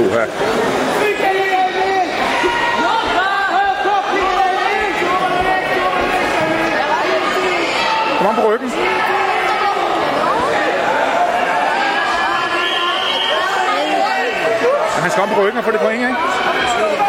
Uha. Kom on på ryggen. Han skal om på ryggen og få det point, ikke?